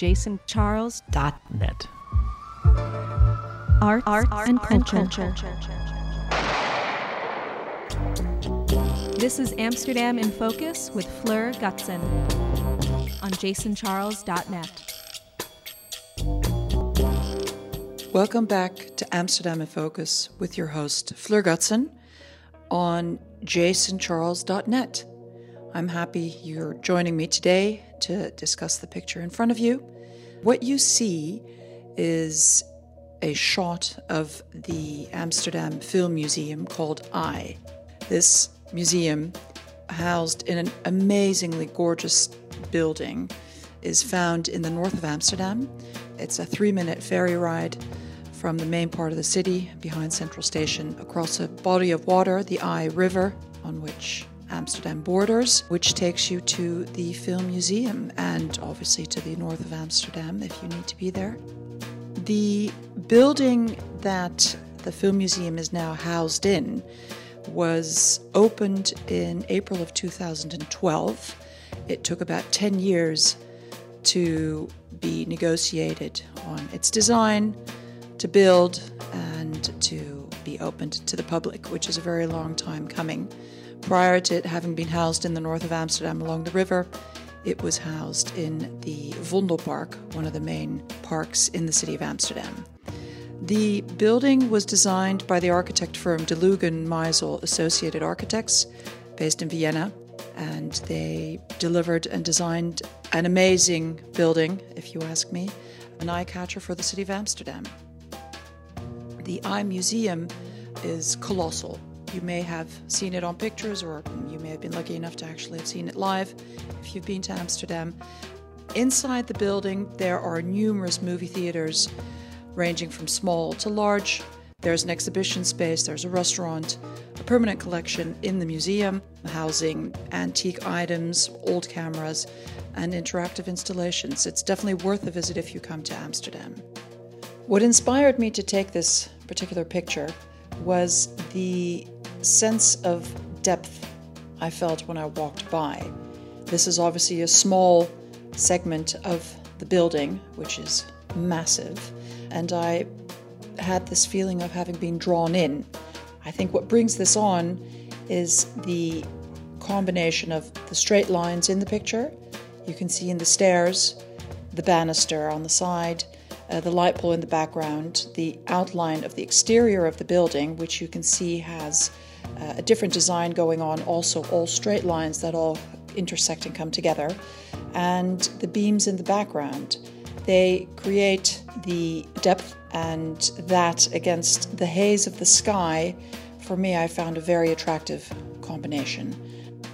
jasoncharles.net. Art, art, art and, culture. and culture. This is Amsterdam in Focus with Fleur Gutson on jasoncharles.net. Welcome back to Amsterdam in Focus with your host, Fleur Gutson, on jasoncharles.net. I'm happy you're joining me today to discuss the picture in front of you. What you see is a shot of the Amsterdam Film Museum called Eye. This museum, housed in an amazingly gorgeous building, is found in the north of Amsterdam. It's a three minute ferry ride from the main part of the city behind Central Station across a body of water, the IJ River, on which Amsterdam borders, which takes you to the Film Museum and obviously to the north of Amsterdam if you need to be there. The building that the Film Museum is now housed in was opened in April of 2012. It took about 10 years to be negotiated on its design, to build, and to opened to the public, which is a very long time coming. Prior to it having been housed in the north of Amsterdam along the river, it was housed in the Vondelpark, one of the main parks in the city of Amsterdam. The building was designed by the architect firm Delugan Meissl Associated Architects, based in Vienna, and they delivered and designed an amazing building, if you ask me, an eye catcher for the city of Amsterdam. The Eye Museum is colossal. You may have seen it on pictures, or you may have been lucky enough to actually have seen it live if you've been to Amsterdam. Inside the building, there are numerous movie theaters ranging from small to large. There's an exhibition space, there's a restaurant, a permanent collection in the museum, housing antique items, old cameras, and interactive installations. It's definitely worth a visit if you come to Amsterdam. What inspired me to take this particular picture was the sense of depth I felt when I walked by. This is obviously a small segment of the building, which is massive, and I had this feeling of having been drawn in. I think what brings this on is the combination of the straight lines in the picture. You can see in the stairs, the banister on the side, uh, the light pole in the background, the outline of the exterior of the building, which you can see has uh, a different design going on, also all straight lines that all intersect and come together, and the beams in the background. They create the depth, and that against the haze of the sky, for me, I found a very attractive combination.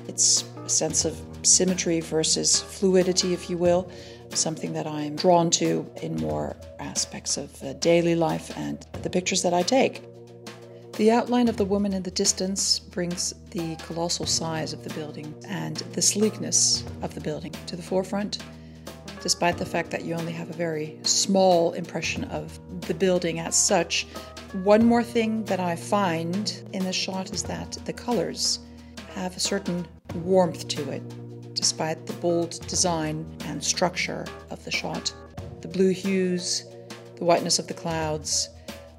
It's a sense of symmetry versus fluidity, if you will, something that I'm drawn to in more aspects of uh, daily life and the pictures that I take. The outline of the woman in the distance brings the colossal size of the building and the sleekness of the building to the forefront, despite the fact that you only have a very small impression of the building as such. One more thing that I find in the shot is that the colors have a certain warmth to it, despite the bold design and structure of the shot. The blue hues, the whiteness of the clouds,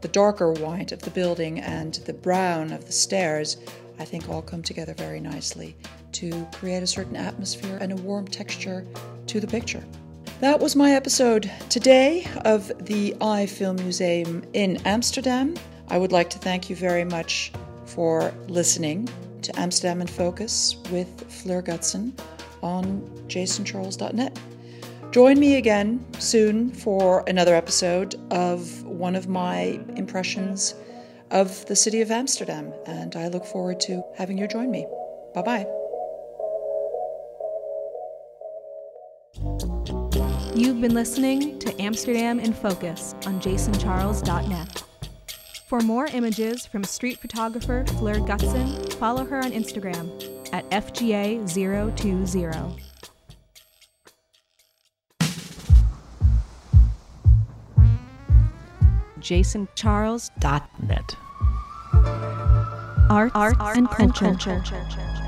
the darker white of the building and the brown of the stairs, I think all come together very nicely to create a certain atmosphere and a warm texture to the picture. That was my episode today of the Eye Film Museum in Amsterdam. I would like to thank you very much for listening to Amsterdam in Focus with Fleur Gutson on jasoncharles.net. Join me again soon for another episode of one of my impressions of the city of Amsterdam, and I look forward to having you join me. Bye bye. You've been listening to Amsterdam in Focus on jasoncharles.net. For more images from street photographer Fleur Gutson, follow her on Instagram at FGA020. jasoncharles.net. Art, art, art and culture. Culture.